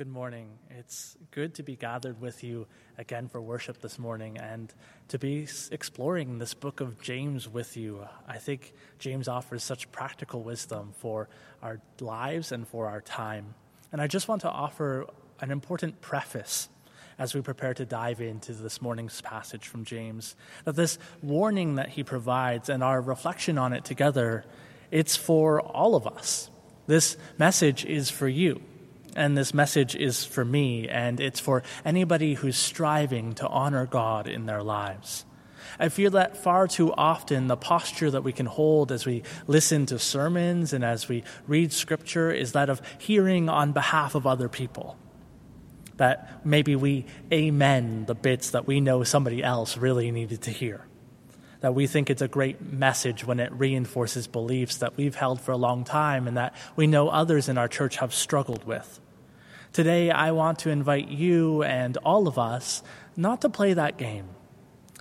Good morning. It's good to be gathered with you again for worship this morning and to be exploring this book of James with you. I think James offers such practical wisdom for our lives and for our time. And I just want to offer an important preface as we prepare to dive into this morning's passage from James. That this warning that he provides and our reflection on it together, it's for all of us. This message is for you. And this message is for me, and it's for anybody who's striving to honor God in their lives. I feel that far too often the posture that we can hold as we listen to sermons and as we read scripture is that of hearing on behalf of other people. That maybe we amen the bits that we know somebody else really needed to hear. That we think it's a great message when it reinforces beliefs that we've held for a long time and that we know others in our church have struggled with. Today, I want to invite you and all of us not to play that game.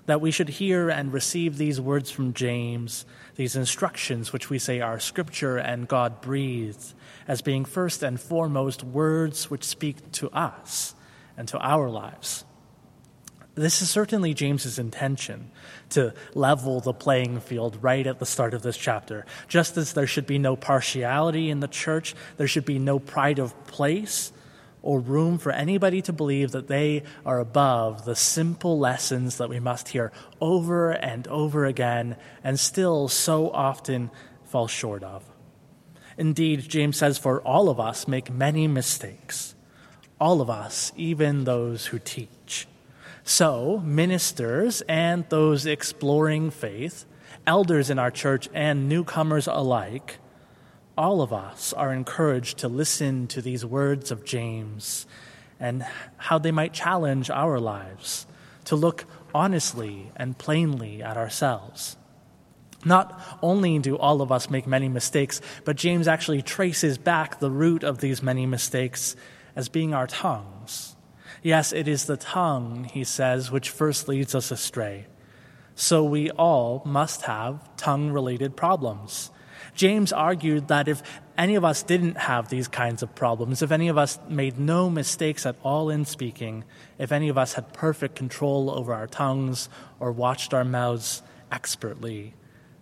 That we should hear and receive these words from James, these instructions, which we say are scripture and God breathed, as being first and foremost words which speak to us and to our lives. This is certainly James's intention to level the playing field right at the start of this chapter. Just as there should be no partiality in the church, there should be no pride of place, or room for anybody to believe that they are above the simple lessons that we must hear over and over again and still so often fall short of. Indeed, James says, for all of us make many mistakes. All of us, even those who teach. So, ministers and those exploring faith, elders in our church and newcomers alike, all of us are encouraged to listen to these words of James and how they might challenge our lives, to look honestly and plainly at ourselves. Not only do all of us make many mistakes, but James actually traces back the root of these many mistakes as being our tongues. Yes, it is the tongue, he says, which first leads us astray. So we all must have tongue related problems. James argued that if any of us didn't have these kinds of problems, if any of us made no mistakes at all in speaking, if any of us had perfect control over our tongues or watched our mouths expertly,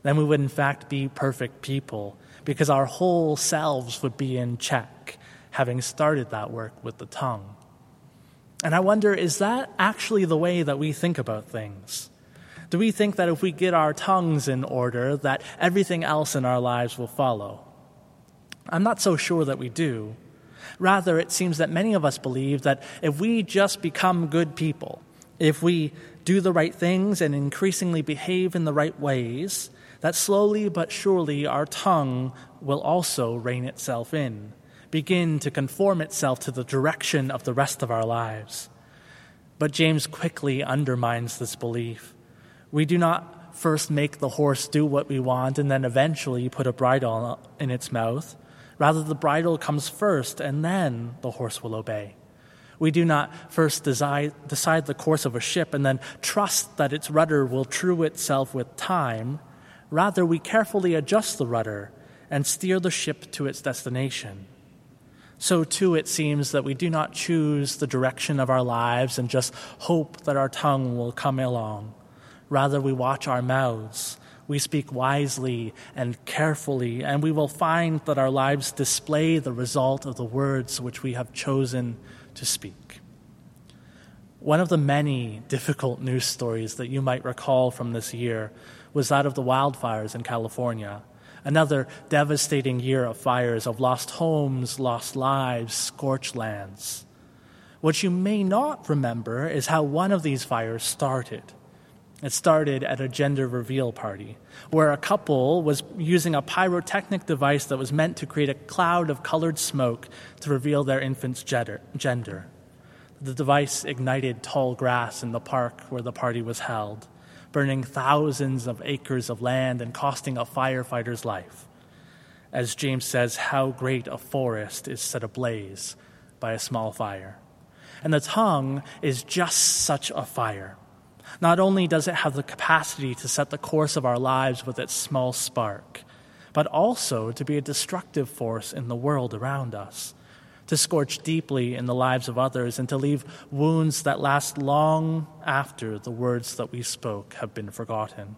then we would in fact be perfect people because our whole selves would be in check, having started that work with the tongue. And I wonder, is that actually the way that we think about things? Do we think that if we get our tongues in order, that everything else in our lives will follow? I'm not so sure that we do. Rather, it seems that many of us believe that if we just become good people, if we do the right things and increasingly behave in the right ways, that slowly but surely our tongue will also rein itself in, begin to conform itself to the direction of the rest of our lives. But James quickly undermines this belief. We do not first make the horse do what we want and then eventually put a bridle in its mouth. Rather, the bridle comes first and then the horse will obey. We do not first decide, decide the course of a ship and then trust that its rudder will true itself with time. Rather, we carefully adjust the rudder and steer the ship to its destination. So, too, it seems that we do not choose the direction of our lives and just hope that our tongue will come along. Rather, we watch our mouths. We speak wisely and carefully, and we will find that our lives display the result of the words which we have chosen to speak. One of the many difficult news stories that you might recall from this year was that of the wildfires in California. Another devastating year of fires, of lost homes, lost lives, scorched lands. What you may not remember is how one of these fires started. It started at a gender reveal party, where a couple was using a pyrotechnic device that was meant to create a cloud of colored smoke to reveal their infant's gender. The device ignited tall grass in the park where the party was held, burning thousands of acres of land and costing a firefighter's life. As James says, how great a forest is set ablaze by a small fire. And the tongue is just such a fire. Not only does it have the capacity to set the course of our lives with its small spark, but also to be a destructive force in the world around us, to scorch deeply in the lives of others, and to leave wounds that last long after the words that we spoke have been forgotten.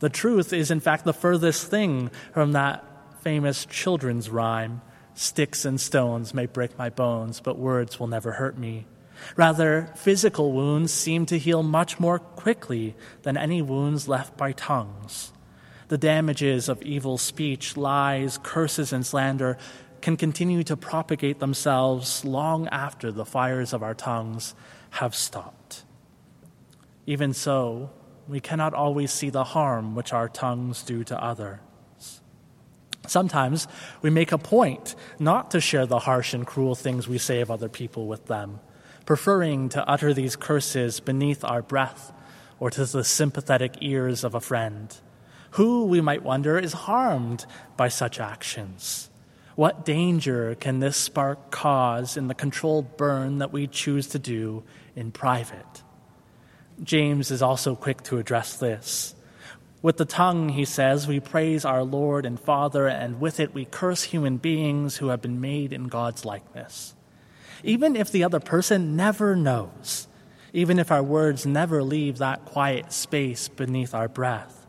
The truth is, in fact, the furthest thing from that famous children's rhyme Sticks and stones may break my bones, but words will never hurt me. Rather, physical wounds seem to heal much more quickly than any wounds left by tongues. The damages of evil speech, lies, curses, and slander can continue to propagate themselves long after the fires of our tongues have stopped. Even so, we cannot always see the harm which our tongues do to others. Sometimes we make a point not to share the harsh and cruel things we say of other people with them, preferring to utter these curses beneath our breath or to the sympathetic ears of a friend. Who, we might wonder, is harmed by such actions? What danger can this spark cause in the controlled burn that we choose to do in private? James is also quick to address this. With the tongue, he says, we praise our Lord and Father, and with it we curse human beings who have been made in God's likeness. Even if the other person never knows, even if our words never leave that quiet space beneath our breath,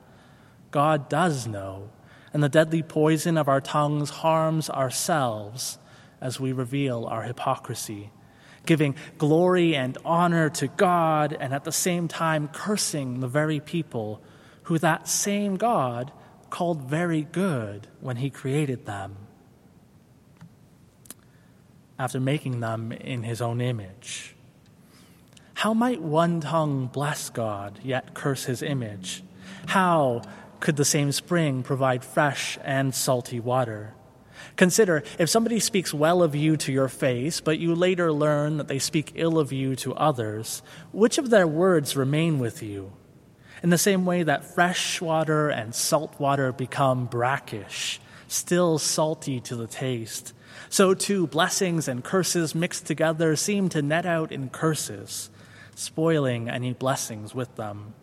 God does know and the deadly poison of our tongues harms ourselves as we reveal our hypocrisy, giving glory and honor to God and at the same time cursing the very people who that same God called very good when he created them after making them in his own image. How might one tongue bless God yet curse his image? How could the same spring provide fresh and salty water? Consider if somebody speaks well of you to your face, but you later learn that they speak ill of you to others, which of their words remain with you? In the same way that fresh water and salt water become brackish, still salty to the taste, so too blessings and curses mixed together seem to net out in curses, spoiling any blessings with them.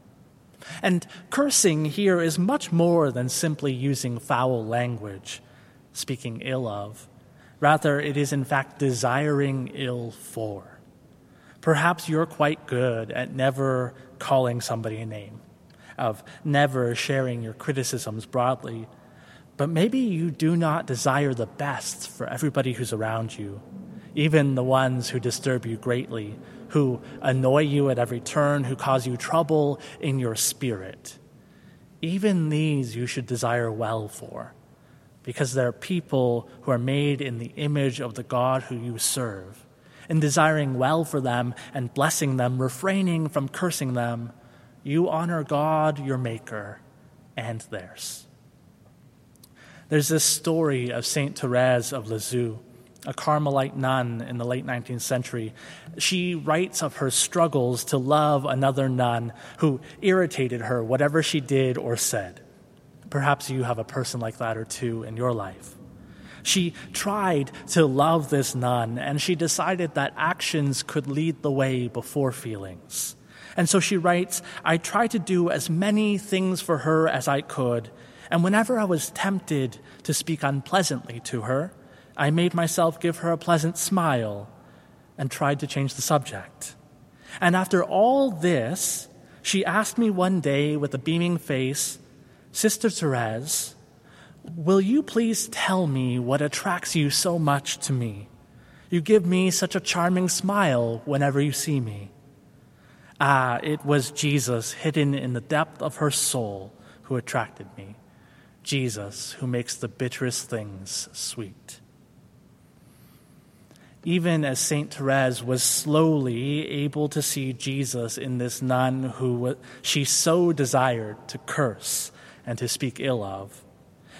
And cursing here is much more than simply using foul language, speaking ill of. Rather, it is in fact desiring ill for. Perhaps you're quite good at never calling somebody a name, of never sharing your criticisms broadly, but maybe you do not desire the best for everybody who's around you, even the ones who disturb you greatly who annoy you at every turn, who cause you trouble in your spirit. Even these you should desire well for, because they're people who are made in the image of the God who you serve. In desiring well for them and blessing them, refraining from cursing them, you honor God, your Maker, and theirs. There's this story of Saint Therese of Lisieux a Carmelite nun in the late 19th century. She writes of her struggles to love another nun who irritated her, whatever she did or said. Perhaps you have a person like that or two in your life. She tried to love this nun, and she decided that actions could lead the way before feelings. And so she writes I tried to do as many things for her as I could, and whenever I was tempted to speak unpleasantly to her, I made myself give her a pleasant smile and tried to change the subject. And after all this, she asked me one day with a beaming face, Sister Therese, will you please tell me what attracts you so much to me? You give me such a charming smile whenever you see me. Ah, it was Jesus hidden in the depth of her soul who attracted me. Jesus who makes the bitterest things sweet even as St. Therese was slowly able to see Jesus in this nun who she so desired to curse and to speak ill of,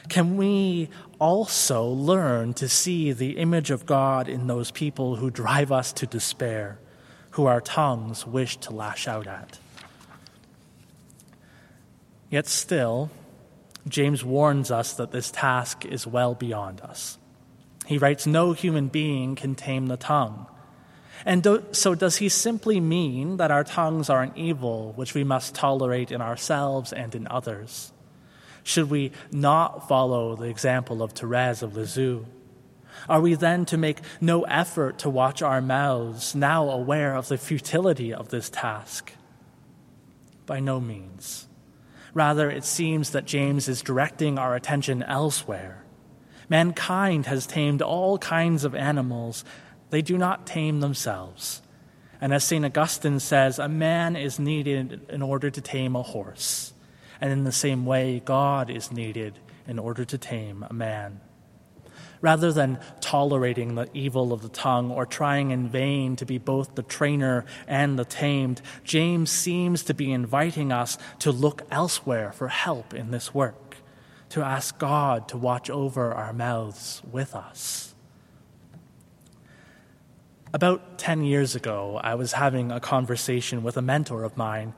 can we also learn to see the image of God in those people who drive us to despair, who our tongues wish to lash out at? Yet still, James warns us that this task is well beyond us. He writes, No human being can tame the tongue. And do, so, does he simply mean that our tongues are an evil which we must tolerate in ourselves and in others? Should we not follow the example of Therese of Lisieux? Are we then to make no effort to watch our mouths, now aware of the futility of this task? By no means. Rather, it seems that James is directing our attention elsewhere. Mankind has tamed all kinds of animals, they do not tame themselves. And as St. Augustine says, a man is needed in order to tame a horse. And in the same way, God is needed in order to tame a man. Rather than tolerating the evil of the tongue or trying in vain to be both the trainer and the tamed, James seems to be inviting us to look elsewhere for help in this work, to ask God to watch over our mouths with us. About 10 years ago, I was having a conversation with a mentor of mine,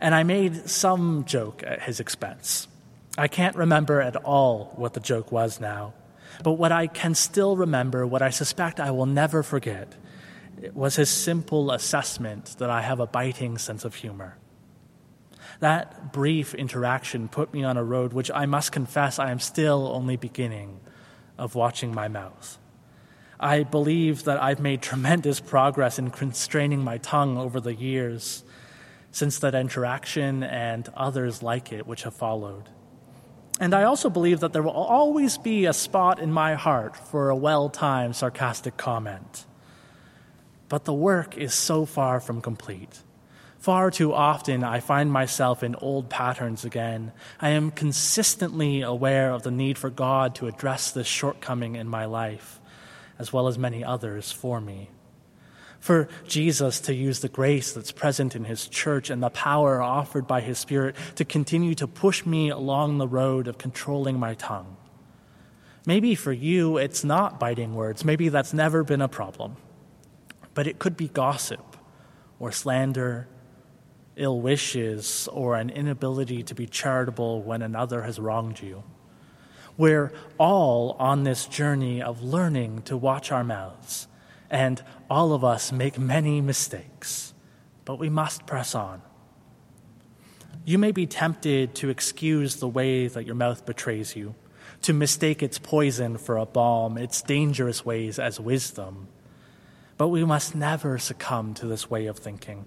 and I made some joke at his expense. I can't remember at all what the joke was now. But what I can still remember, what I suspect I will never forget, was his simple assessment that I have a biting sense of humor. That brief interaction put me on a road which I must confess I am still only beginning of watching my mouth. I believe that I've made tremendous progress in constraining my tongue over the years since that interaction and others like it which have followed. And I also believe that there will always be a spot in my heart for a well timed sarcastic comment. But the work is so far from complete. Far too often, I find myself in old patterns again. I am consistently aware of the need for God to address this shortcoming in my life, as well as many others for me for Jesus to use the grace that's present in his church and the power offered by his Spirit to continue to push me along the road of controlling my tongue. Maybe for you, it's not biting words. Maybe that's never been a problem. But it could be gossip or slander, ill wishes, or an inability to be charitable when another has wronged you. We're all on this journey of learning to watch our mouths and all of us make many mistakes, but we must press on. You may be tempted to excuse the way that your mouth betrays you, to mistake its poison for a balm, its dangerous ways as wisdom. But we must never succumb to this way of thinking.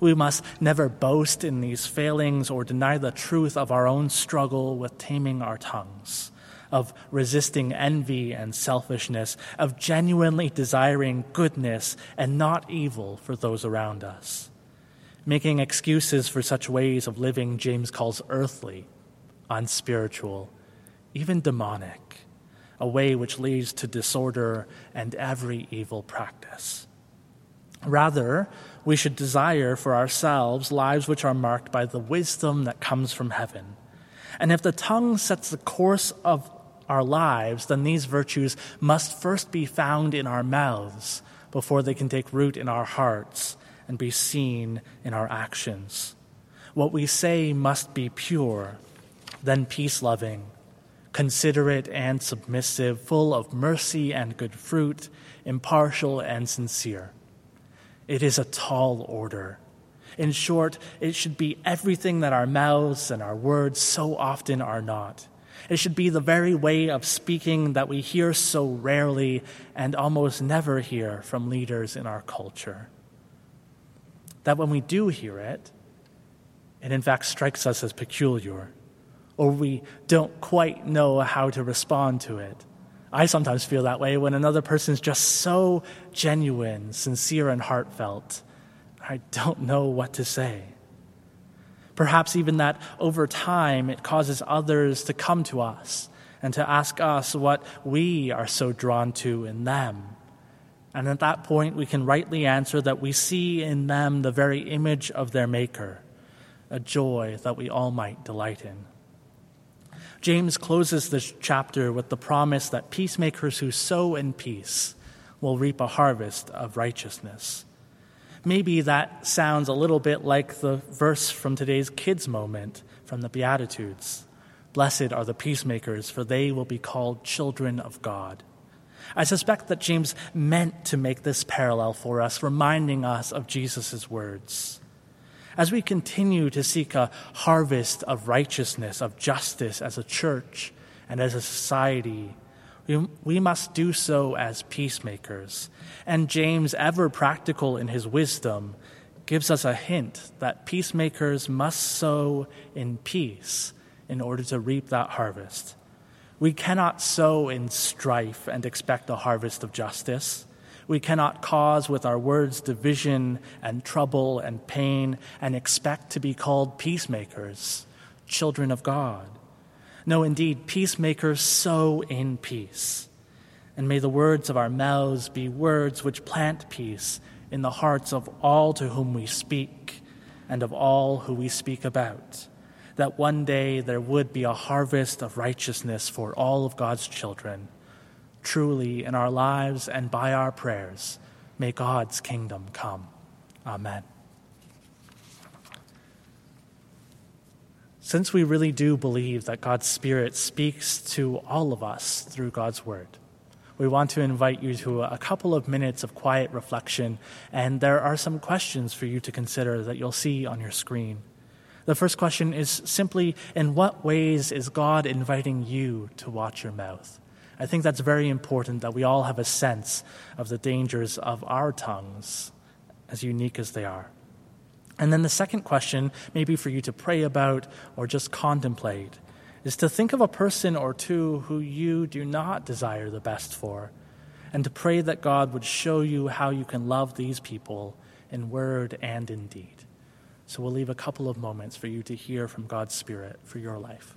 We must never boast in these failings or deny the truth of our own struggle with taming our tongues of resisting envy and selfishness, of genuinely desiring goodness and not evil for those around us. Making excuses for such ways of living James calls earthly, unspiritual, even demonic, a way which leads to disorder and every evil practice. Rather, we should desire for ourselves lives which are marked by the wisdom that comes from heaven. And if the tongue sets the course of our lives, then these virtues must first be found in our mouths before they can take root in our hearts and be seen in our actions. What we say must be pure, then peace loving, considerate and submissive, full of mercy and good fruit, impartial and sincere. It is a tall order. In short, it should be everything that our mouths and our words so often are not. It should be the very way of speaking that we hear so rarely and almost never hear from leaders in our culture. That when we do hear it, it in fact strikes us as peculiar, or we don't quite know how to respond to it. I sometimes feel that way when another person is just so genuine, sincere, and heartfelt. I don't know what to say. Perhaps even that over time it causes others to come to us and to ask us what we are so drawn to in them. And at that point, we can rightly answer that we see in them the very image of their Maker, a joy that we all might delight in. James closes this chapter with the promise that peacemakers who sow in peace will reap a harvest of righteousness. Maybe that sounds a little bit like the verse from today's kids' moment from the Beatitudes Blessed are the peacemakers, for they will be called children of God. I suspect that James meant to make this parallel for us, reminding us of Jesus' words. As we continue to seek a harvest of righteousness, of justice as a church and as a society, We, we must do so as peacemakers. And James, ever practical in his wisdom, gives us a hint that peacemakers must sow in peace in order to reap that harvest. We cannot sow in strife and expect a harvest of justice. We cannot cause with our words division and trouble and pain and expect to be called peacemakers, children of God. No, indeed, peacemakers sow in peace. And may the words of our mouths be words which plant peace in the hearts of all to whom we speak and of all who we speak about. That one day there would be a harvest of righteousness for all of God's children. Truly, in our lives and by our prayers, may God's kingdom come. Amen. Since we really do believe that God's Spirit speaks to all of us through God's Word, we want to invite you to a couple of minutes of quiet reflection, and there are some questions for you to consider that you'll see on your screen. The first question is simply In what ways is God inviting you to watch your mouth? I think that's very important that we all have a sense of the dangers of our tongues, as unique as they are. And then the second question, maybe for you to pray about or just contemplate, is to think of a person or two who you do not desire the best for, and to pray that God would show you how you can love these people in word and in deed. So we'll leave a couple of moments for you to hear from God's Spirit for your life.